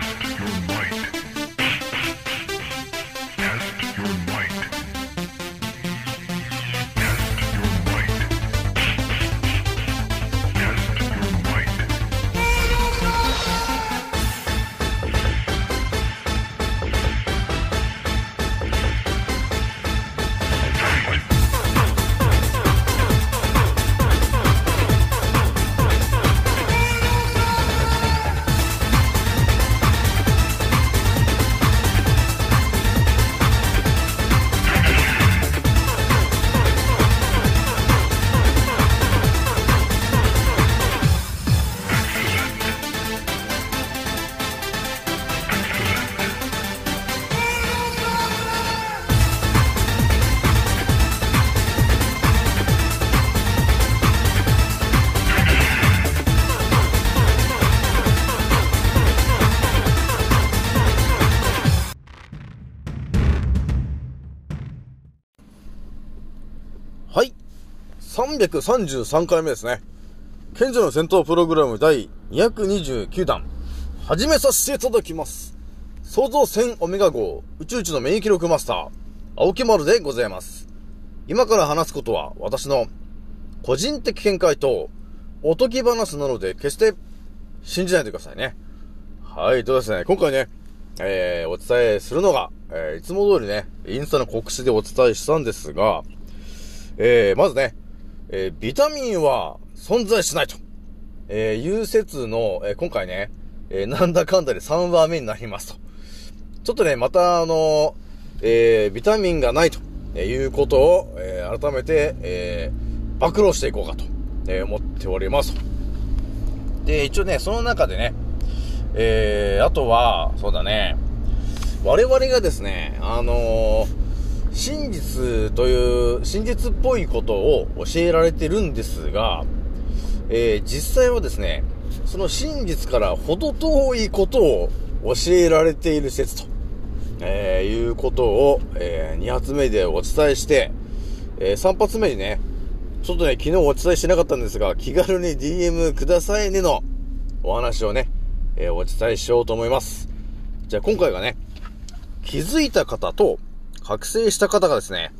Test your might. はい。333回目ですね。賢者の戦闘プログラム第229弾。始めさせていただきます。創造戦オメガ号宇宙一の免疫力マスター、青木丸でございます。今から話すことは私の個人的見解とおとぎ話なので決して信じないでくださいね。はい、というですね、今回ね、えー、お伝えするのが、えー、いつも通りね、インスタの告知でお伝えしたんですが、えー、まずね、えー、ビタミンは存在しないと、えー、いう説の、えー、今回ね、えー、なんだかんだで3話目になりますと。ちょっとね、またあのえー、ビタミンがないとえいうことを、えー、改めて、えー、暴露していこうかと、えー、思っております。で、一応ね、その中でね、えー、あとは、そうだね、我々がですね、あのー真実という、真実っぽいことを教えられてるんですが、えー実際はですね、その真実から程遠いことを教えられている説と、えーいうことを、え2発目でお伝えして、え3発目にね、ちょっとね、昨日お伝えしてなかったんですが、気軽に DM くださいねのお話をね、えーお伝えしようと思います。じゃあ今回がね、気づいた方と覚醒した方がですね、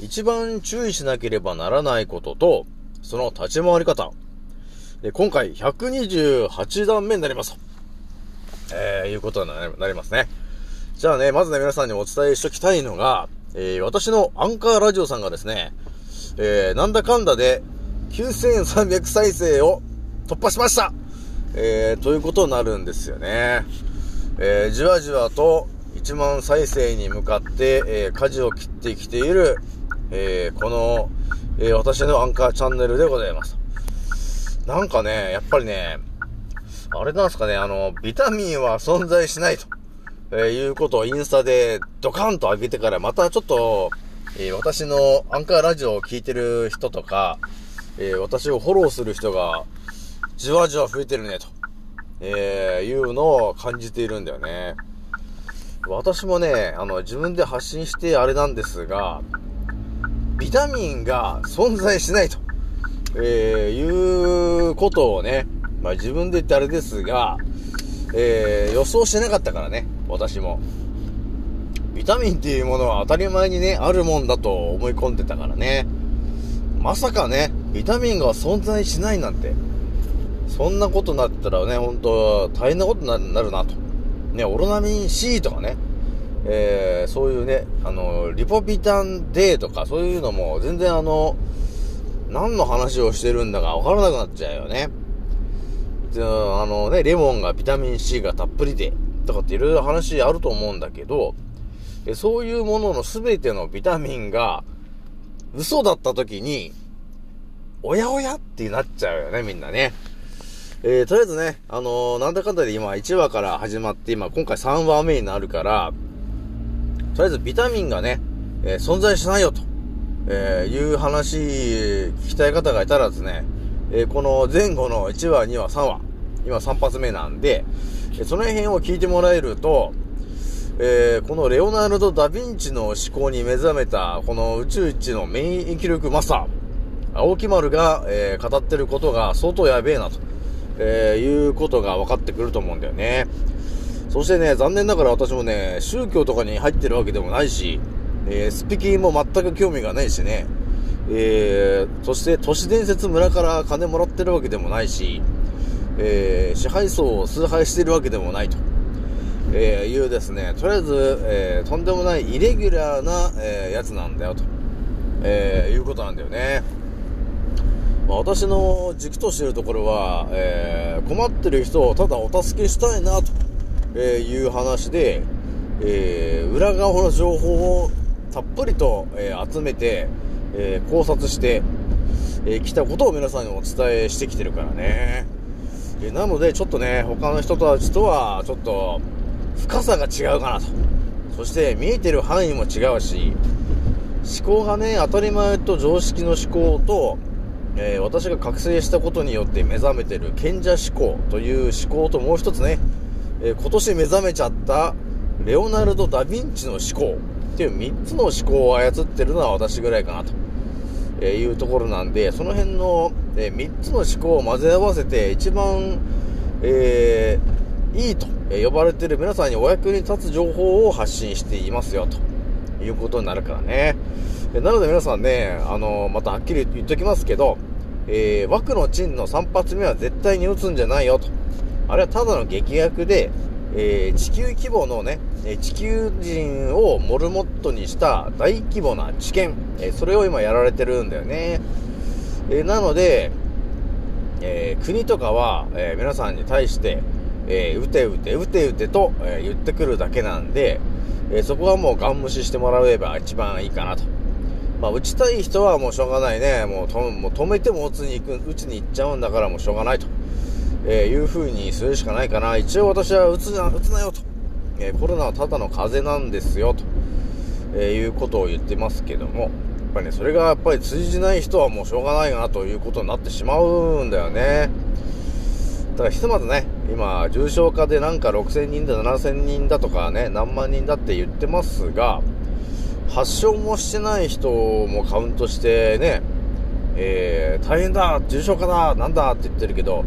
一番注意しなければならないことと、その立ち回り方。で、今回128段目になりますと。えー、いうことになりますね。じゃあね、まずね、皆さんにお伝えしときたいのが、えー、私のアンカーラジオさんがですね、えー、なんだかんだで9300再生を突破しましたえー、ということになるんですよね。えー、じわじわと1万再生に向かって、えー、舵を切ってきている、えー、この、えー、私のアンカーチャンネルでございます。なんかね、やっぱりね、あれなんですかね、あの、ビタミンは存在しないと、えーいうことをインスタでドカンと上げてから、またちょっと、えー私のアンカーラジオを聞いてる人とか、えー私をフォローする人が、じわじわ増えてるね、と、えーいうのを感じているんだよね。私もね、あの、自分で発信してあれなんですが、ビタミンが存在しないと、えーいうことをね、まあ自分で言ってあれですが、えー予想してなかったからね、私も。ビタミンっていうものは当たり前にね、あるもんだと思い込んでたからね。まさかね、ビタミンが存在しないなんて。そんなことになったらね、ほんと、大変なことになるなと。ね、オロナミン C とかね、えー、そういうね、あの、リポビタン D とか、そういうのも全然あの、何の話をしてるんだかわからなくなっちゃうよね。であのね、レモンがビタミン C がたっぷりで、とかっていろいろ話あると思うんだけど、そういうものの全てのビタミンが、嘘だった時に、おやおやってなっちゃうよね、みんなね。えー、とりあえずね、あのーなんだかんだで今1話から始まって、今今回3話目になるから、とりあえずビタミンがね、えー存在しないよと、えいう話、聞きたい方がいたらですね、えこの前後の1話、2話、3話、今3発目なんで、えその辺を聞いてもらえると、えーこのレオナルド・ダ・ヴィンチの思考に目覚めた、この宇宙一の免疫力マスター、青木丸が、えー語ってることが相当やべえなと、えーいうことが分かってくると思うんだよね。そしてね、残念ながら私もね、宗教とかに入ってるわけでもないし、えー、スピキも全く興味がないしね、えー、そして都市伝説村から金もらってるわけでもないし、えー、支配層を崇拝してるわけでもないと、えー、いうですね、とりあえず、えー、とんでもないイレギュラーな、え、やつなんだよと、え、いうことなんだよね。まあ、私の軸としているところは、えー、困ってる人をただお助けしたいなと、いう話で、えー、裏側の情報をたっぷりと、えー、集めて、えー、考察してき、えー、たことを皆さんにお伝えしてきてるからね。えなので、ちょっとね、他の人たちとは、ちょっと、深さが違うかなと。そして、見えてる範囲も違うし、思考がね、当たり前と常識の思考と、えー、私が覚醒したことによって目覚めてる賢者思考という思考ともう一つね、えー、今年目覚めちゃったレオナルド・ダ・ヴィンチの思考っていう3つの思考を操ってるのは私ぐらいかなと、えいうところなんで、その辺の、え3つの思考を混ぜ合わせて一番、えー、いいと呼ばれてる皆さんにお役に立つ情報を発信していますよということになるからね。なので皆さんね、あのまたはっきり言っときますけど、えー、枠のチンの3発目は絶対に撃つんじゃないよと。あれはただの劇薬で、えー、地球規模のね、地球人をモルモットにした大規模な治験、えそれを今やられてるんだよね。えなので、え、国とかは、え、皆さんに対して、えー、撃て撃て撃て撃てと、え言ってくるだけなんで、えそこはもうガン無視してもらえば一番いいかなと。まあ、撃ちたい人はもうしょうがないね。もうともう止めても撃つに行く、撃ちに行っちゃうんだからもうしょうがないと。えー、いう風にするしかないかな。一応私は打つな、打つなよと。えー、コロナはただの風邪なんですよ、と、えー、いうことを言ってますけども、やっぱりね、それがやっぱり通じない人はもうしょうがないなということになってしまうんだよね。ただひとまずね、今、重症化でなんか6000人だ、7000人だとかね、何万人だって言ってますが、発症もしてない人もカウントしてね、えー、大変だ重症化だなんだって言ってるけど、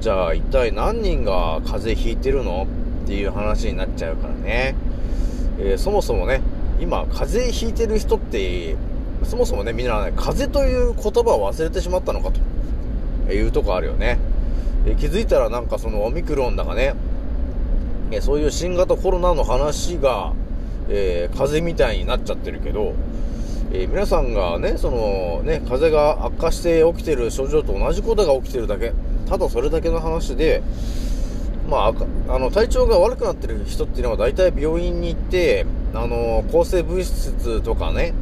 じゃあ一体何人が風邪ひいてるのっていう話になっちゃうからね。えー、そもそもね、今、風邪ひいてる人って、そもそもね、みんなね、風邪という言葉を忘れてしまったのかというとこあるよね。えー、気づいたらなんかそのオミクロンだがね、えー、そういう新型コロナの話が、え風邪みたいになっちゃってるけど、え皆さんがね、そのね、風邪が悪化して起きてる症状と同じことが起きてるだけ。ただそれだけの話で、まあ、あの、体調が悪くなってる人っていうのは大体病院に行って、あの、抗生物質とかね、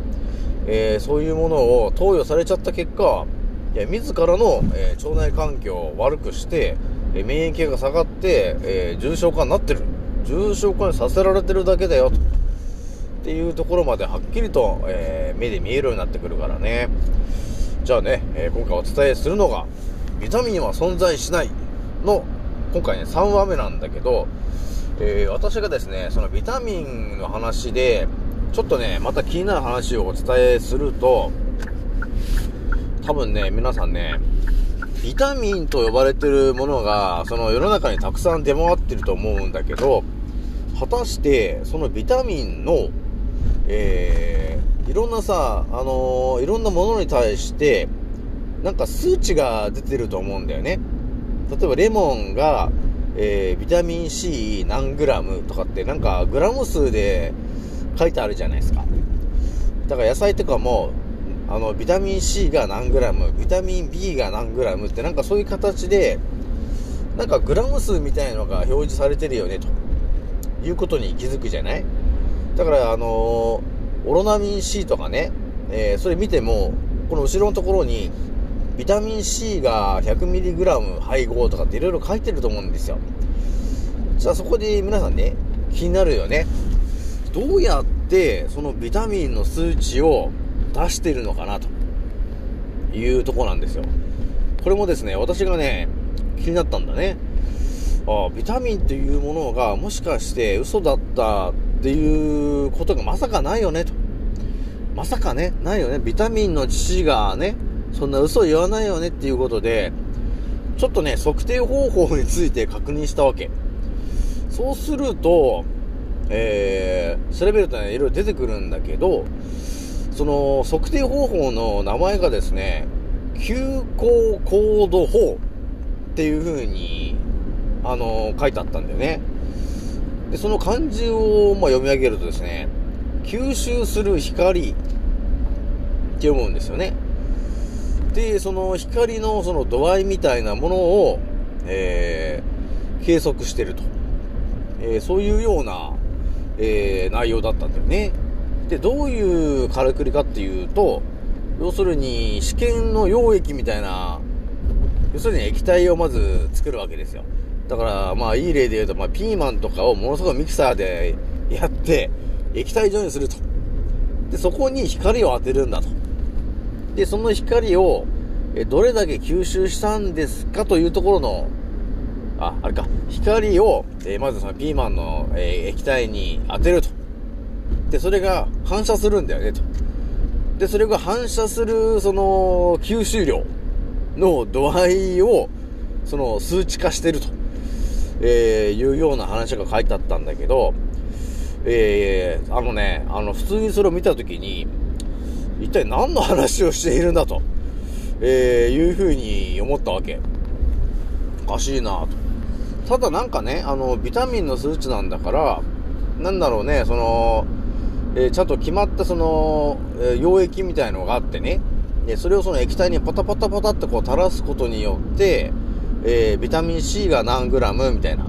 えー、そういうものを投与されちゃった結果、いや自らの、えー、腸内環境を悪くして、え、免疫が下がって、え重症化になってる。重症化にさせられてるだけだよ、と。っていうところまではっきりと、え目で見えるようになってくるからね。じゃあね、え今回お伝えするのが、ビタミンは存在しないの今回ね、3話目なんだけど、えー、私がですね、そのビタミンの話で、ちょっとね、また気になる話をお伝えすると、多分ね、皆さんね、ビタミンと呼ばれてるものが、その世の中にたくさん出回ってると思うんだけど、果たして、そのビタミンの、えー、いろんなさ、あのー、いろんなものに対して、なんか数値が出てると思うんだよね。例えばレモンが、えー、ビタミン C 何グラムとかってなんかグラム数で書いてあるじゃないですか。だから野菜とかも、あの、ビタミン C が何グラム、ビタミン B が何グラムってなんかそういう形で、なんかグラム数みたいなのが表示されてるよね、ということに気づくじゃない？だから、あのー、オロナミン C とかね、えー、それ見ても、この後ろのところに、ビタミン C が 100mg 配合とかっていろいろ書いてると思うんですよ。じゃあそこで皆さんね、気になるよね。どうやってそのビタミンの数値を出してるのかなというとこなんですよ。これもですね、私がね、気になったんだね。ああビタミンっていうものがもしかして嘘だったていうことがまさかないよねと。まさかね、ないよね。ビタミンの父がね、そんな嘘言わないよねっていうことで、ちょっとね、測定方法について確認したわけ。そうすると、えー、調べるとね、いろいろ出てくるんだけど、その測定方法の名前がですね、急行コード法っていう風に、あの書いてあったんだよね。で、その漢字を、まあ、読み上げるとですね、吸収する光って読むんですよね。で、その光のその度合いみたいなものを、えー、計測してると。えー、そういうような、えー、内容だったんだよね。で、どういうからくりかっていうと、要するに試験の溶液みたいな、要するに液体をまず作るわけですよ。だから、まあいい例で言うと、まあピーマンとかをものすごいミキサーでやって、液体状にすると。で、そこに光を当てるんだと。で、その光を、え、どれだけ吸収したんですかというところの、あ、あれか、光を、え、まずそのピーマンの、え、液体に当てると。で、それが反射するんだよね、と。で、それが反射する、その、吸収量の度合いを、その、数値化してると、えー、いうような話が書いてあったんだけど、えー、あのね、あの、普通にそれを見たときに、一体何の話をしているんだと、えー、いうふうに思ったわけ。おかしいなと。ただなんかね、あの、ビタミンの数値なんだから、なんだろうね、その、えー、ちゃんと決まったその、えー、溶液みたいのがあってね、で、それをその液体にパタパタパタってこう垂らすことによって、えー、ビタミン C が何グラムみたいな、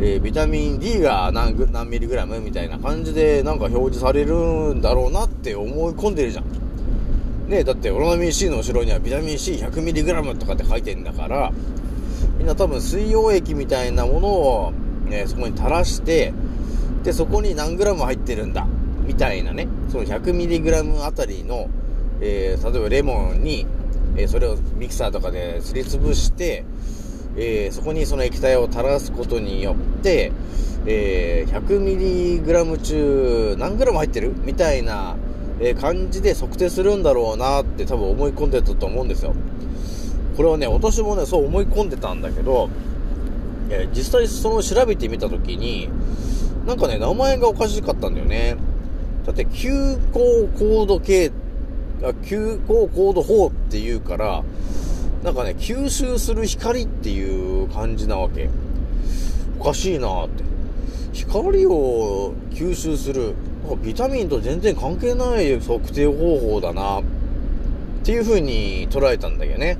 えー、ビタミン D が何グ何ミリグラムみたいな感じでなんか表示されるんだろうなって思い込んでるじゃん。ねだってオロナミン C の後ろにはビタミン C100 ミリグラムとかって書いてんだから、みんな多分水溶液みたいなものを、ね、そこに垂らして、で、そこに何グラム入ってるんだ、みたいなね、その 100mg あたりの、えー、例えばレモンに、えー、それをミキサーとかですりつぶして、えー、そこにその液体を垂らすことによって、えー、100mg 中何グラム入ってるみたいな、え感じで測定するんだろうなって多分思い込んでたと思うんですよ。これはね、私もね、そう思い込んでたんだけど、え実際その調べてみたときに、なんかね、名前がおかしかったんだよね。だって、急行コード系、あ急行コード法っていうから、なんかね、吸収する光っていう感じなわけ。おかしいなって。光を吸収する。ビタミンと全然関係ない測定方法だな。っていう風に捉えたんだけどね。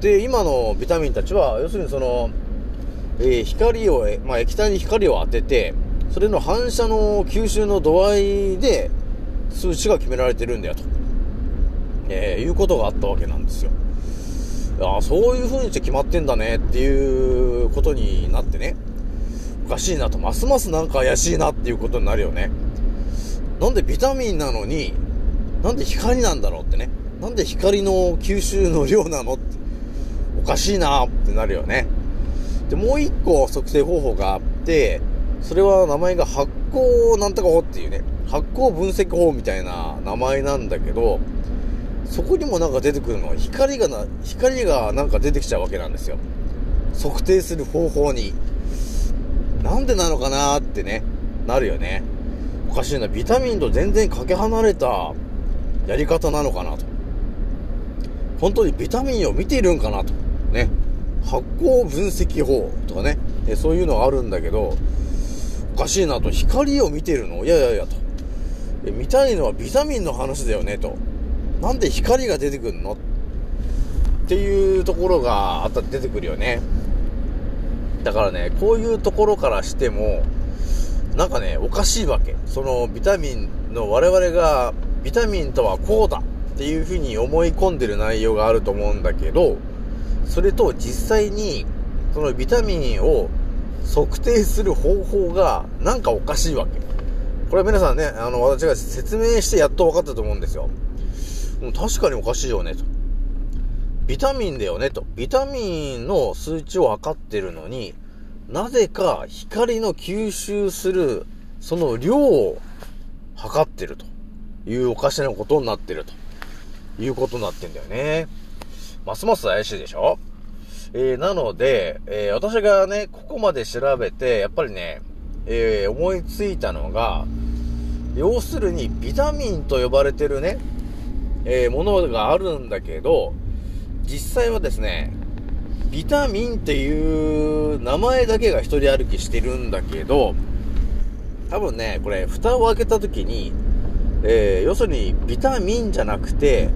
で、今のビタミンたちは、要するにその、えー、光を、まあ、液体に光を当てて、それの反射の吸収の度合いで数値が決められてるんだよと、えー、いうことがあったわけなんですよ。ああ、そういう風にして決まってんだねっていうことになってね、おかしいなと、ますますなんか怪しいなっていうことになるよね。なんでビタミンなのに、なんで光なんだろうってね。なんで光の吸収の量なのって、おかしいなってなるよね。で、もう一個測定方法があって、それは名前が発光なんとか法っていうね、発光分析法みたいな名前なんだけど、そこにもなんか出てくるのは光がな、光がなんか出てきちゃうわけなんですよ。測定する方法に。なんでなのかなってね、なるよね。おかしいな。ビタミンと全然かけ離れたやり方なのかなと。本当にビタミンを見ているんかなと。ね。発光分析法とかね、えそういうのがあるんだけど、おかしいなと、光を見てるのいやいやいやと。見たいのはビタミンの話だよねと。なんで光が出てくるの？っていうところがあった出てくるよね。だからね、こういうところからしても、なんかね、おかしいわけ。そのビタミンの我々が、ビタミンとはこうだっていうふうに思い込んでる内容があると思うんだけど、それと実際に、そのビタミンを測定する方法がなんかおかしいわけ。これは皆さんね、あの、私が説明してやっと分かったと思うんですよ。確かにおかしいよね、と。ビタミンだよね、と。ビタミンの数値を測ってるのに、なぜか光の吸収する、その量を測ってるというおかしなことになってるということになってんだよね。ますます怪しいでしょ？えー、なので、えー、私がね、ここまで調べて、やっぱりね、えー、思いついたのが、要するにビタミンと呼ばれてるね、えー、ものがあるんだけど、実際はですね、ビタミンっていう名前だけが一人歩きしてるんだけど、多分ね、これ、蓋を開けた時に、えー、要するにビタミンじゃなくて、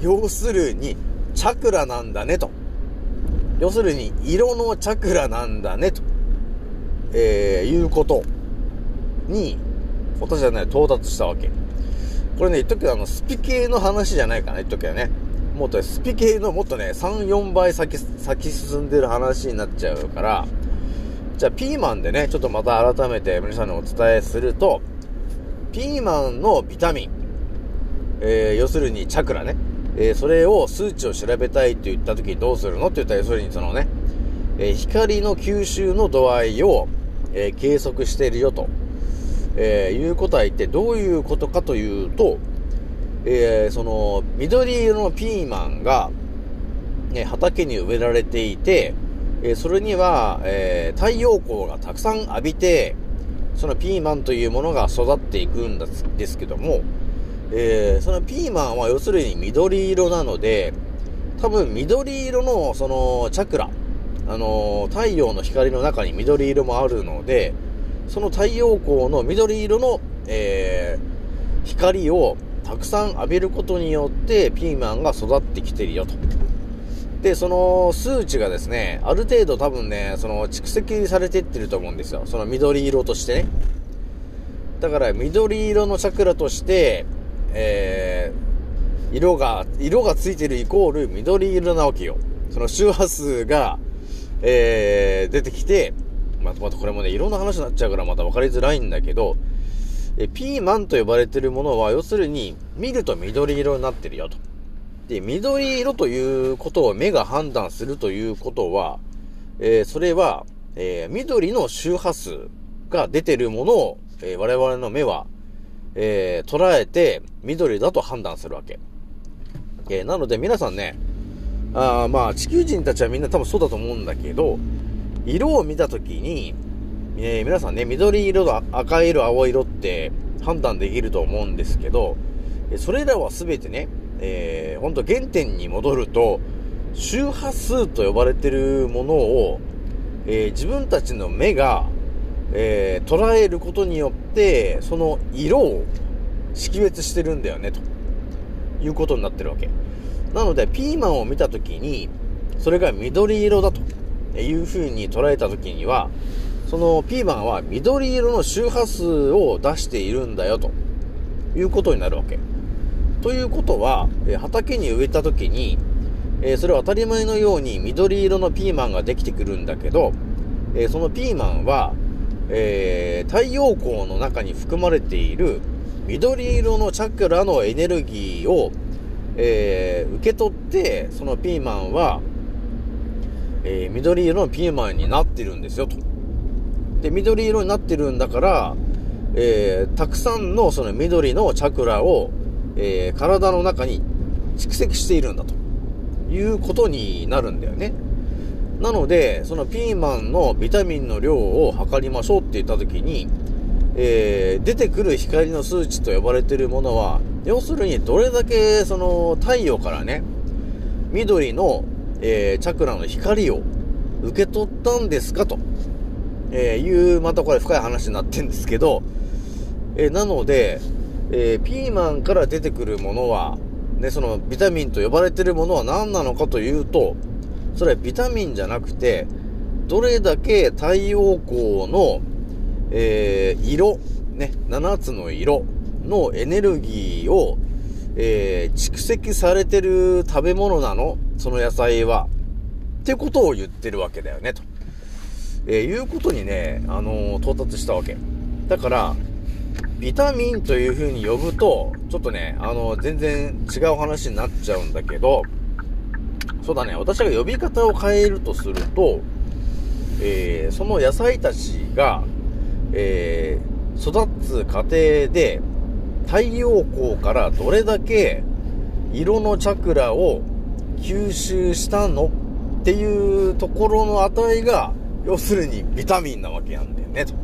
要するにチャクラなんだねと。要するに色のチャクラなんだねと、えー、いうことに、私はね、到達したわけ。これね、言っとくけど、あの、スピ系の話じゃないかな、言っとくけどね。もっとスピ系のもっとね、3、4倍先、先進んでる話になっちゃうから、じゃあピーマンでね、ちょっとまた改めて皆さんにお伝えすると、ピーマンのビタミン、えー、要するにチャクラね、えー、それを数値を調べたいと言った時にどうするのって言ったら、要するにそのね、えー、光の吸収の度合いを、え計測してるよと、えーいうことは言ってどういうことかというと、えその緑色のピーマンが、ね、畑に植えられていて、えそれには、え太陽光がたくさん浴びて、そのピーマンというものが育っていくんですけども、えー、そのピーマンは要するに緑色なので、多分緑色のそのチャクラ、あのー、太陽の光の中に緑色もあるので、その太陽光の緑色の、えー、光をたくさん浴びることによってピーマンが育ってきてるよと。で、その数値がですね、ある程度多分ね、その蓄積されてってると思うんですよ。その緑色としてね。だから緑色のチャクラとして、えー、色が、色がついてるイコール緑色なわけよ。その周波数が、えー、出てきて、またまたこれもね、色の話になっちゃうからまた分かりづらいんだけど、え、ピーマンと呼ばれてるものは、要するに、見ると緑色になってるよと。で、緑色ということを目が判断するということは、えー、それは、えー、緑の周波数が出てるものを、えー、我々の目はえ、捉えて緑だと判断するわけ。え、なので皆さんね、あまあ地球人たちはみんな多分そうだと思うんだけど、色を見たときに、えー、皆さんね、緑色と赤色、青色って判断できると思うんですけど、それらは全てね、えー、ほんと原点に戻ると、周波数と呼ばれてるものを、えー、自分たちの目がえー、捉えることによって、その色を識別してるんだよね、ということになってるわけ。なので、ピーマンを見たときに、それが緑色だという風に捉えたときには、そのピーマンは緑色の周波数を出しているんだよということになるわけ。ということは、え畑に植えたときに、えそれは当たり前のように緑色のピーマンができてくるんだけど、えそのピーマンはえー、太陽光の中に含まれている緑色のチャクラのエネルギーを、えー、受け取って、そのピーマンは、えー、緑色のピーマンになってるんですよ、と。で、緑色になってるんだから、えー、たくさんのその緑のチャクラを、えー、体の中に蓄積しているんだということになるんだよね。なので、そのピーマンのビタミンの量を測りましょうって言った時に、えー、出てくる光の数値と呼ばれているものは、要するにどれだけその太陽からね、緑の、えー、チャクラの光を受け取ったんですかと、えー、いう、またこれ深い話になってんですけど、えー、なので、えピーマンから出てくるものは、ね、そのビタミンと呼ばれてるものは何なのかというと、それはビタミンじゃなくて、どれだけ太陽光の、えー、色、ね、7つの色のエネルギーを、えー、蓄積されてる食べ物なの？その野菜は。ってことを言ってるわけだよね、と。えー、いうことにね、あのー、到達したわけ。だから、ビタミンという風に呼ぶと、ちょっとね、あのー、全然違う話になっちゃうんだけど、そうだね、私が呼び方を変えるとすると、えー、その野菜たちが、えー、育つ過程で、太陽光からどれだけ色のチャクラを吸収したのっていうところの値が、要するにビタミンなわけなんだよね、と。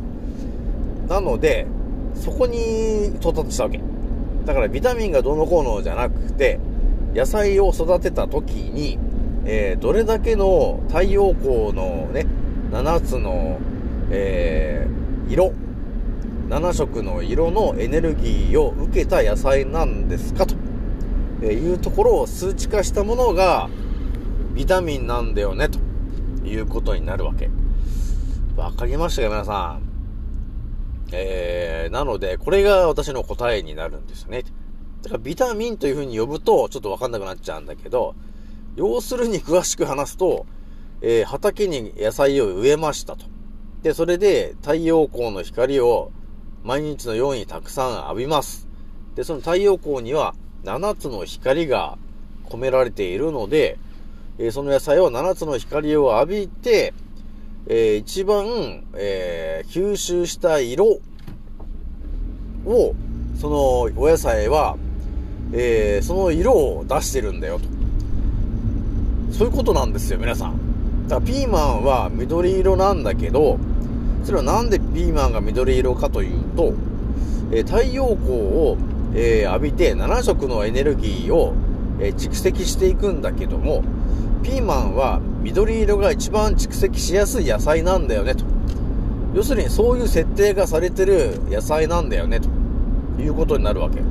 なので、そこに到達したわけ。だからビタミンがどのこうのじゃなくて、野菜を育てた時に、えー、どれだけの太陽光のね、7つの、えー、色、7色の色のエネルギーを受けた野菜なんですかというところを数値化したものがビタミンなんだよねということになるわけ。わかりましたか皆さん。えー、なので、これが私の答えになるんですよね。だからビタミンというふうに呼ぶとちょっとわかんなくなっちゃうんだけど、要するに詳しく話すと、えー、畑に野菜を植えましたと。で、それで太陽光の光を毎日のようにたくさん浴びます。で、その太陽光には7つの光が込められているので、えー、その野菜を7つの光を浴びて、えー、一番、えー、吸収した色を、そのお野菜は、えその色を出してるんだよと。そういうことなんですよ、皆さん。だからピーマンは緑色なんだけど、それはなんでピーマンが緑色かというと、え太陽光を、え浴びて7色のエネルギーを、え蓄積していくんだけども、ピーマンは緑色が一番蓄積しやすい野菜なんだよねと。要するにそういう設定がされてる野菜なんだよねということになるわけ。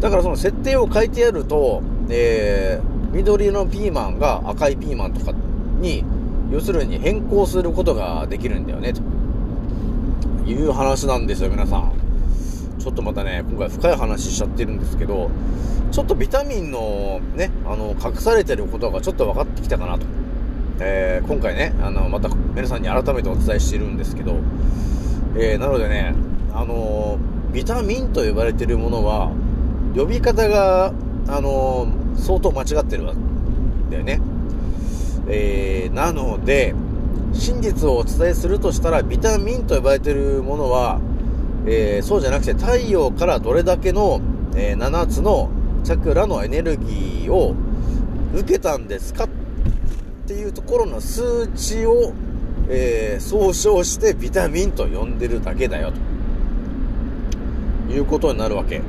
だからその設定を変えてやると、えー、緑色のピーマンが赤いピーマンとかに要するに変更することができるんだよね、という話なんですよ、皆さん。ちょっとまたね、今回深い話しちゃってるんですけど、ちょっとビタミンのね、あの、隠されてることがちょっと分かってきたかなと。えー、今回ね、あの、また皆さんに改めてお伝えしてるんですけど、えー、なのでね、あのビタミンと呼ばれてるものは、呼び方が、あの相当間違ってるわだよね。えー、なので、真実をお伝えするとしたら、ビタミンと呼ばれてるものは、えー、そうじゃなくて太陽からどれだけの、えー、7つのチャクラのエネルギーを受けたんですかっていうところの数値を、えー、総称してビタミンと呼んでるだけだよということになるわけ。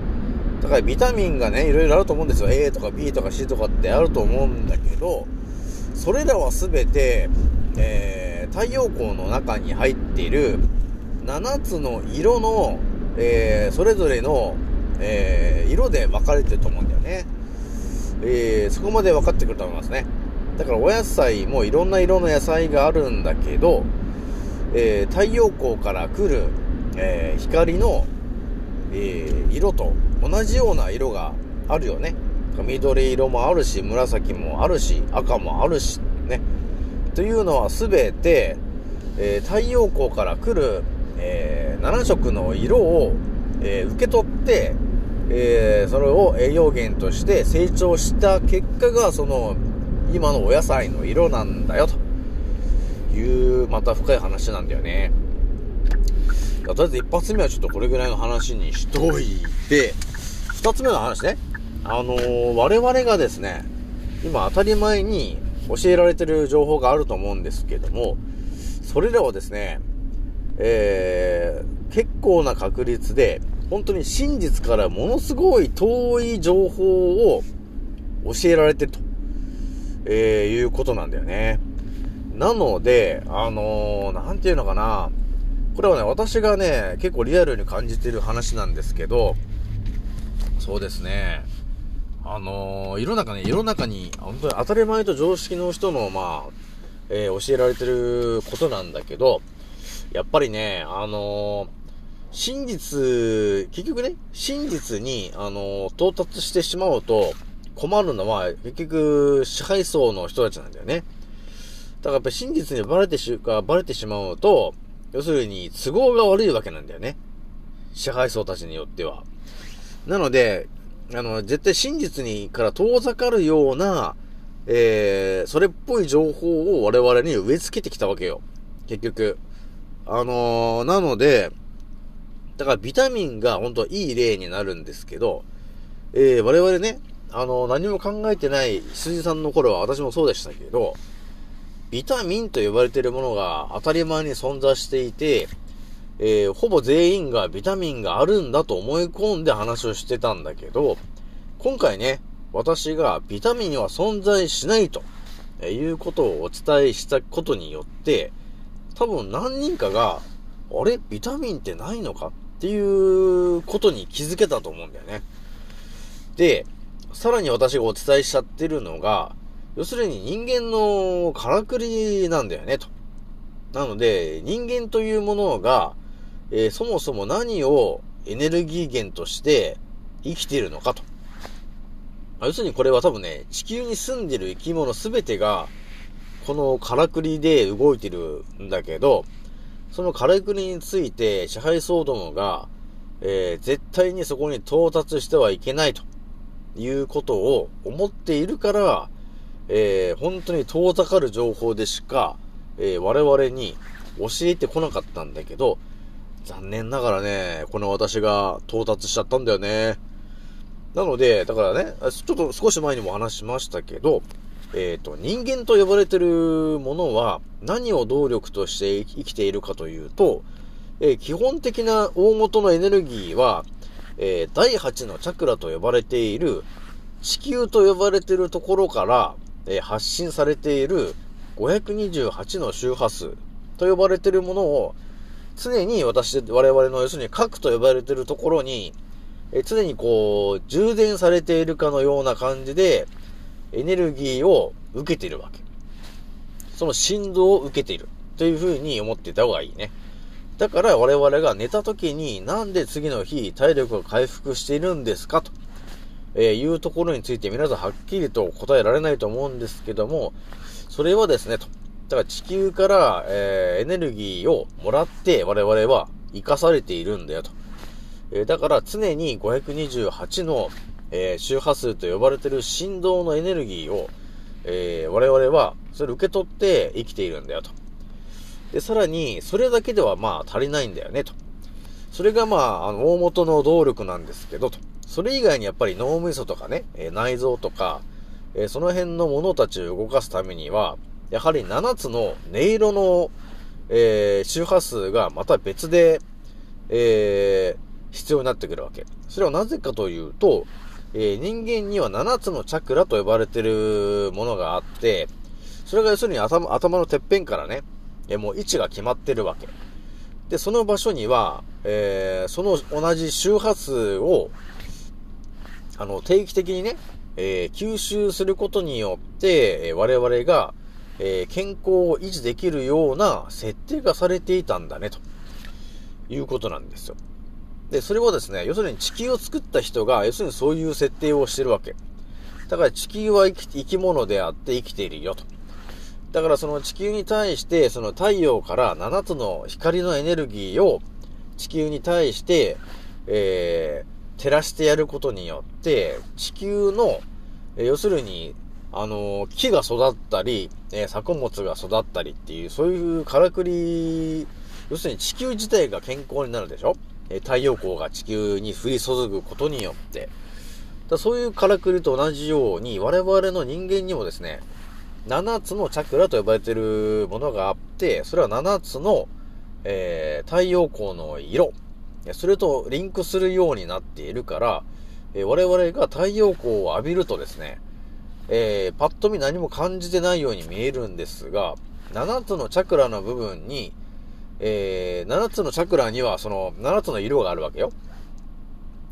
だからビタミンがね、いろいろあると思うんですよ。A とか B とか C とかってあると思うんだけど、それらはすべて、えー、太陽光の中に入っている7つの色の、えー、それぞれの、えー、色で分かれてると思うんだよね。えー、そこまで分かってくると思いますね。だからお野菜もいろんな色の野菜があるんだけど、えー、太陽光から来る、えー、光の、えー、色と同じような色があるよね。緑色もあるし、紫もあるし、赤もあるし、ね。というのは全て、えー、太陽光から来る、えー、7色の色を、えー、受け取って、えそれを栄養源として成長した結果が、その、今のお野菜の色なんだよ、という、また深い話なんだよね。とりあえず一発目はちょっとこれぐらいの話にしといて、二つ目の話ね。あのー、我々がですね、今当たり前に教えられてる情報があると思うんですけども、それらをですね、えー、結構な確率で、本当に真実からものすごい遠い情報を教えられてると、えー、いうことなんだよね。なので、あのー、なんていうのかな。これはね、私がね、結構リアルに感じてる話なんですけど、そうですね。あのー、世の中ね、世の中に、本当に当たり前と常識の人の、まあ、えー、教えられてることなんだけど、やっぱりね、あのー、真実、結局ね、真実に、あの到達してしまうと困るのは、結局、支配層の人たちなんだよね。だからやっぱり真実にバレてし、がバレてしまうと、要するに都合が悪いわけなんだよね。支配層たちによっては。なので、あの、絶対真実にから遠ざかるような、えー、それっぽい情報を我々に植え付けてきたわけよ。結局。あのー、なので、だからビタミンが本当いい例になるんですけど、えー、我々ね、あのー、何も考えてない羊さんの頃は私もそうでしたけど、ビタミンと呼ばれているものが当たり前に存在していて、えー、ほぼ全員がビタミンがあるんだと思い込んで話をしてたんだけど、今回ね、私がビタミンは存在しないとえいうことをお伝えしたことによって、多分何人かが、あれ？ビタミンってないのか？っていうことに気づけたと思うんだよね。で、さらに私がお伝えしちゃってるのが、要するに人間のからくりなんだよね、と。なので、人間というものが、えーそもそも何をエネルギー源として生きているのかと。まあ要するにこれは多分ね、地球に住んでる生き物すべてが、このからくりで動いてるんだけど、そのからくりについて支配層どもが、えー絶対にそこに到達してはいけないということを思っているから、えー本当に遠ざかる情報でしか、えー我々に教えてこなかったんだけど、残念ながらね、この私が到達しちゃったんだよね。なので、だからね、ちょっと少し前にも話しましたけど、えっ、と、人間と呼ばれてるものは何を動力として生きているかというと、えー基本的な大元のエネルギーは、えー第8のチャクラと呼ばれている地球と呼ばれてるところから、え発信されている528の周波数と呼ばれてるものを常に私、我々の要するに核と呼ばれているところに、え常にこう、充電されているかのような感じで、エネルギーを受けているわけ。その振動を受けている。というふうに思っていた方がいいね。だから我々が寝た時になんで次の日体力が回復しているんですかと、えいうところについて皆さんはっきりと答えられないと思うんですけども、それはですね、と。だから地球から、えーエネルギーをもらって我々は生かされているんだよと。えーだから常に528の、えー周波数と呼ばれている振動のエネルギーを、えー我々はそれを受け取って生きているんだよと。で、さらに、それだけではまあ足りないんだよねと。それがまあ、あの、大元の動力なんですけどと。それ以外にやっぱり脳みそとかね、えー内臓とか、えーその辺のものたちを動かすためには、やはり7つの音色の、えー周波数がまた別で、えー必要になってくるわけ。それはなぜかというと、えー人間には7つのチャクラと呼ばれてるものがあって、それが要するに頭頭のてっぺんからね、えーもう位置が決まってるわけ。で、その場所には、えーその同じ周波数を、あの、定期的にね、えー吸収することによって、えー我々が、えー健康を維持できるような設定がされていたんだね、ということなんですよ。で、それはですね、要するに地球を作った人が、要するにそういう設定をしてるわけ。だから地球は生き生き物であって生きているよと。だからその地球に対して、その太陽から7つの光のエネルギーを地球に対して、えー、照らしてやることによって、地球の、え要するに、あの木が育ったり、えー作物が育ったりっていう、そういうからくり、要するに地球自体が健康になるでしょ？えー太陽光が地球に降り注ぐことによって。だそういうからくりと同じように、我々の人間にもですね、7つのチャクラと呼ばれているものがあって、それは7つの、えー太陽光の色、それとリンクするようになっているから、えー我々が太陽光を浴びるとですね、えーパッと見何も感じてないように見えるんですが、7つのチャクラの部分に、えー7つのチャクラにはその7つの色があるわけよ。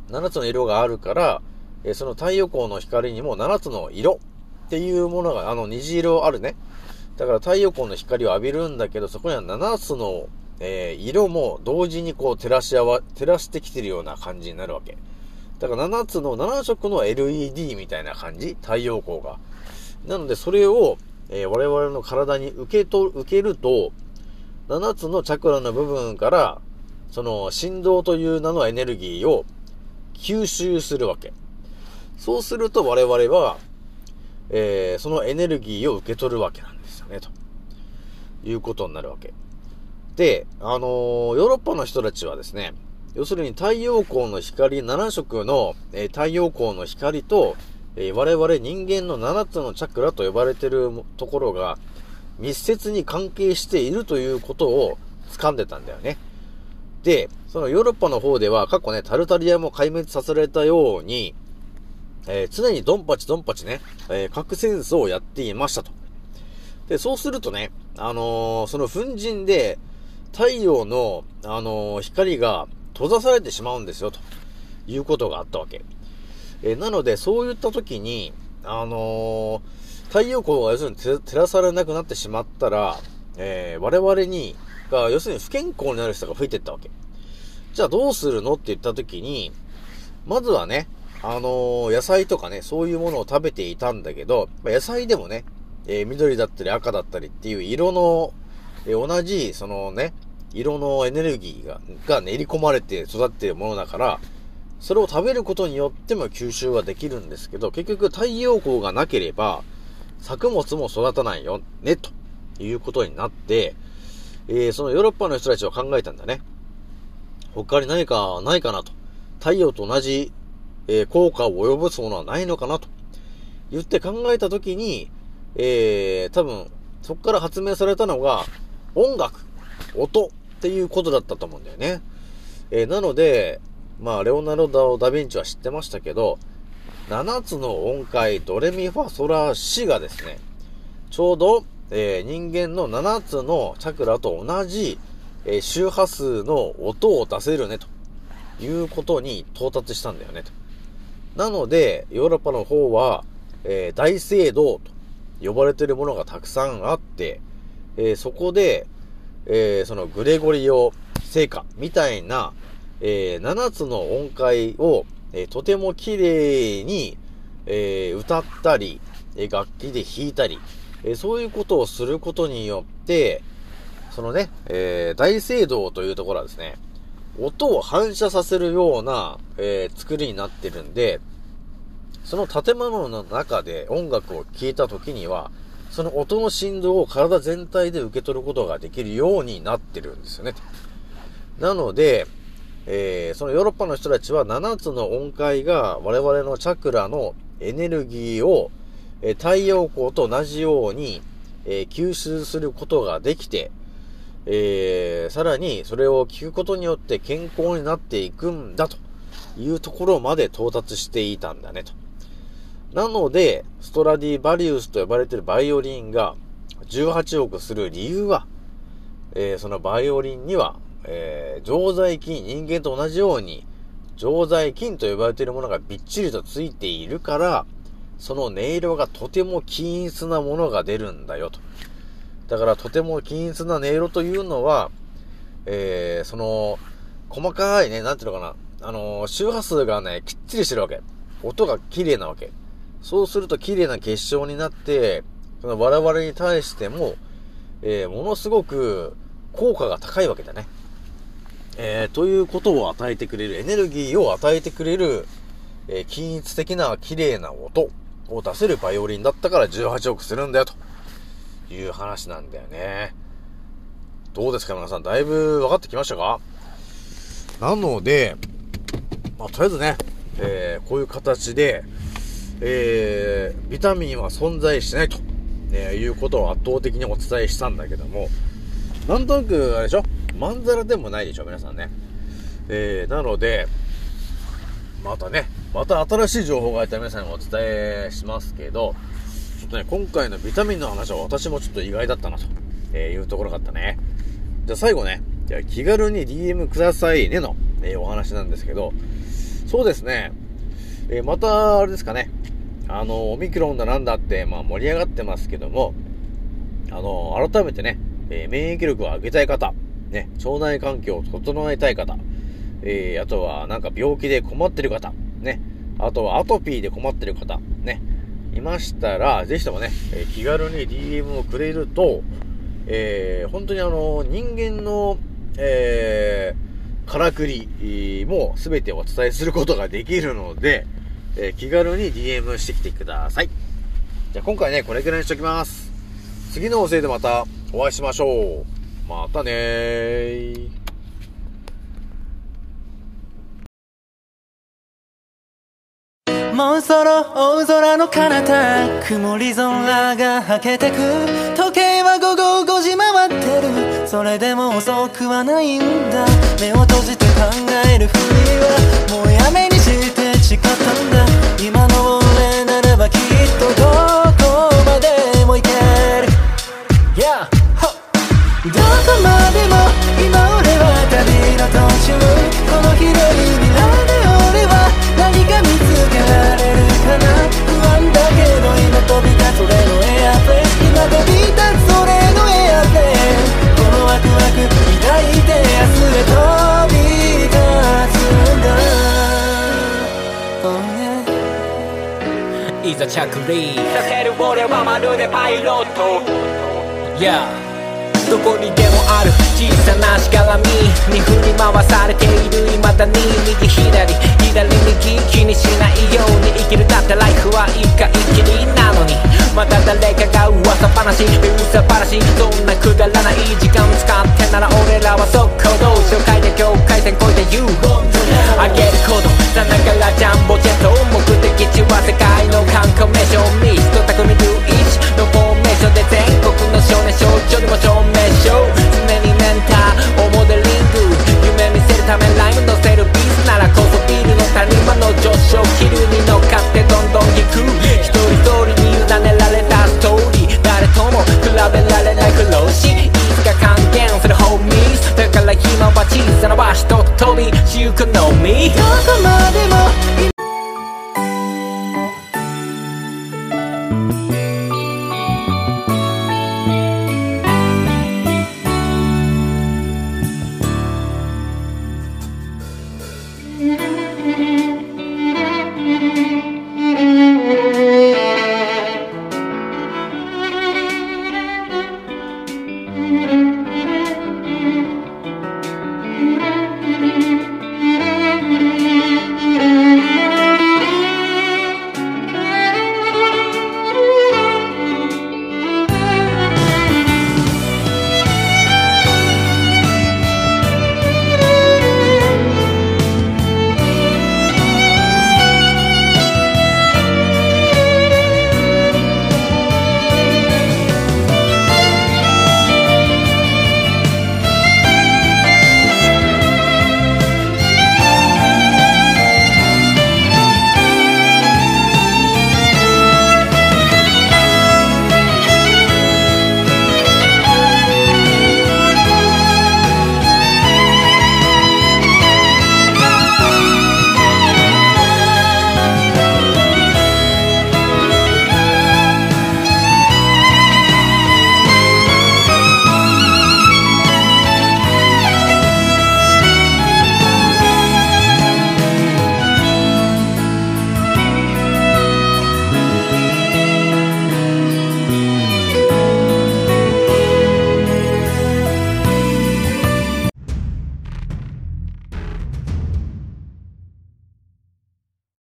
7つの色があるから、えーその太陽光の光にも7つの色っていうものが、あの虹色あるね。だから太陽光の光を浴びるんだけど、そこには7つの、えー色も同時にこう照らし合わ、照らしてきてるような感じになるわけ。だから7つの、7色の LED みたいな感じ？太陽光が。なのでそれを、えー我々の体に受けと、受けると、7つのチャクラの部分から、その振動という名のエネルギーを吸収するわけ。そうすると我々は、えーそのエネルギーを受け取るわけなんですよね、ということになるわけ。で、あのーヨーロッパの人たちはですね、要するに太陽光の光7色の、えー太陽光の光と、えー我々人間の7つのチャクラと呼ばれているところが、密接に関係しているということを掴んでたんだよね。で、そのヨーロッパの方では過去ね、タルタリアも壊滅させられたように、えー常にドンパチドンパチね、え核戦争をやっていましたと。で、そうするとね、あのその粉塵で太陽の、あのー光が閉ざされてしまうんですよ、ということがあったわけ。えなので、そういった時に、あのー太陽光が要するに照らされなくなってしまったら、えー我々に、が、要するに不健康になる人が増えていったわけ。じゃあどうするのって言った時に、まずはね、あのー野菜とかね、そういうものを食べていたんだけど、まあ野菜でもね、えー緑だったり赤だったりっていう色の、えー同じ、そのね、色のエネルギーが、が練り込まれて育っているものだから、それを食べることによっても吸収はできるんですけど、結局太陽光がなければ、作物も育たないよ、ね、ということになって、えーそのヨーロッパの人たちは考えたんだね。他に何かないかなと。太陽と同じ、えー効果を及ぼすものはないのかなと。言って考えたときに、えー、多分、そこから発明されたのが、音楽、音っていうことだったと思うんだよね。えーなので、まあ、レオナルド・ダ・ヴィンチは知ってましたけど、7つの音階、ドレミファソラシがですね、ちょうど、えー人間の7つのチャクラと同じ、えー周波数の音を出せるね、ということに到達したんだよね、と。なので、ヨーロッパの方は、えー大聖堂と呼ばれているものがたくさんあって、えそこで、えーそのグレゴリオ聖歌みたいな、えー7つの音階を、えーとても綺麗に、えー歌ったり、え楽器で弾いたり、えそういうことをすることによって、そのね、え大聖堂というところはですね、音を反射させるような、え作りになってるんで、その建物の中で音楽を聴いた時には、その音の振動を体全体で受け取ることができるようになってるんですよね。なので、えーそのヨーロッパの人たちは7つの音階が我々のチャクラのエネルギーを、え太陽光と同じように、えー吸収することができて、えーさらにそれを聞くことによって健康になっていくんだというところまで到達していたんだねと。なので、ストラディバリウスと呼ばれているバイオリンが18億する理由は、えーそのバイオリンには、えー常在菌、人間と同じように、常在菌と呼ばれているものがびっちりとついているから、その音色がとても均一なものが出るんだよと。だからとても均一な音色というのは、えーその、細かいね、なんていうのかな、あのー周波数がね、きっちりしてるわけ。音が綺麗なわけ。そうすると綺麗な結晶になって、その我々に対しても、えーものすごく効果が高いわけだね。えーということを与えてくれる、エネルギーを与えてくれる、えー均一的な綺麗な音を出せるバイオリンだったから18億するんだよ、という話なんだよね。どうですか皆さん、だいぶ分かってきましたか？なので、まあ、とりあえずね、えーこういう形で、えービタミンは存在しないと、えーいうことを圧倒的にお伝えしたんだけども、なんとなく、あれでしょ？まんざらでもないでしょ皆さんね。えーなので、またね、また新しい情報があったら皆さんにお伝えしますけど、ちょっとね、今回のビタミンの話は私もちょっと意外だったなと、えいうところがあったね。じゃあ最後ね、じゃあ気軽に DM くださいねの、えーお話なんですけど、そうですね、えーまた、あれですかね、あの、オミクロンだなんだって、まあ盛り上がってますけども、あの、改めてね、えー免疫力を上げたい方、ね、腸内環境を整えたい方、えーあとはなんか病気で困ってる方、ね、あとはアトピーで困ってる方、ね、いましたら、ぜひともね、えー気軽に DM をくれると、えー本当にあの、人間の、えーからくりも全てお伝えすることができるので、えー気軽に DM してきてください。じゃあ今回ね、これくらいにしときます。次のおせいでまたお会いしましょう。またねー。もうそろ大空の彼方曇り空がはけてく時計は午後5時回ってるそれでも遅くはないんだ目を閉じて考えるふりはもうやめにだ。今の俺ならばきっとどこまでも行ける。Yeah! どこまでもざ着陸させる俺はまるでパイロット。Yeah. どこにでもある。小さなしがらみに振り回されている未だに右左。左右気にしないように生きる。だってライフは一回きりなのに。また誰かが噂話。噂話。そんなくだらない時間使ってなら俺らは速攻動紹介で境界線越えて You あげることさながらジャンボジェも証明しよう常にメンターをモデリング夢見せるためライム乗せるビースならこそビルの谷間の上昇気流に乗っかってどんどん行く一人一人に委ねられたストーリー誰とも比べられない苦労しいつか還元するホーミー。だから今は小さな場所と飛びしゆくのみ。どこまでも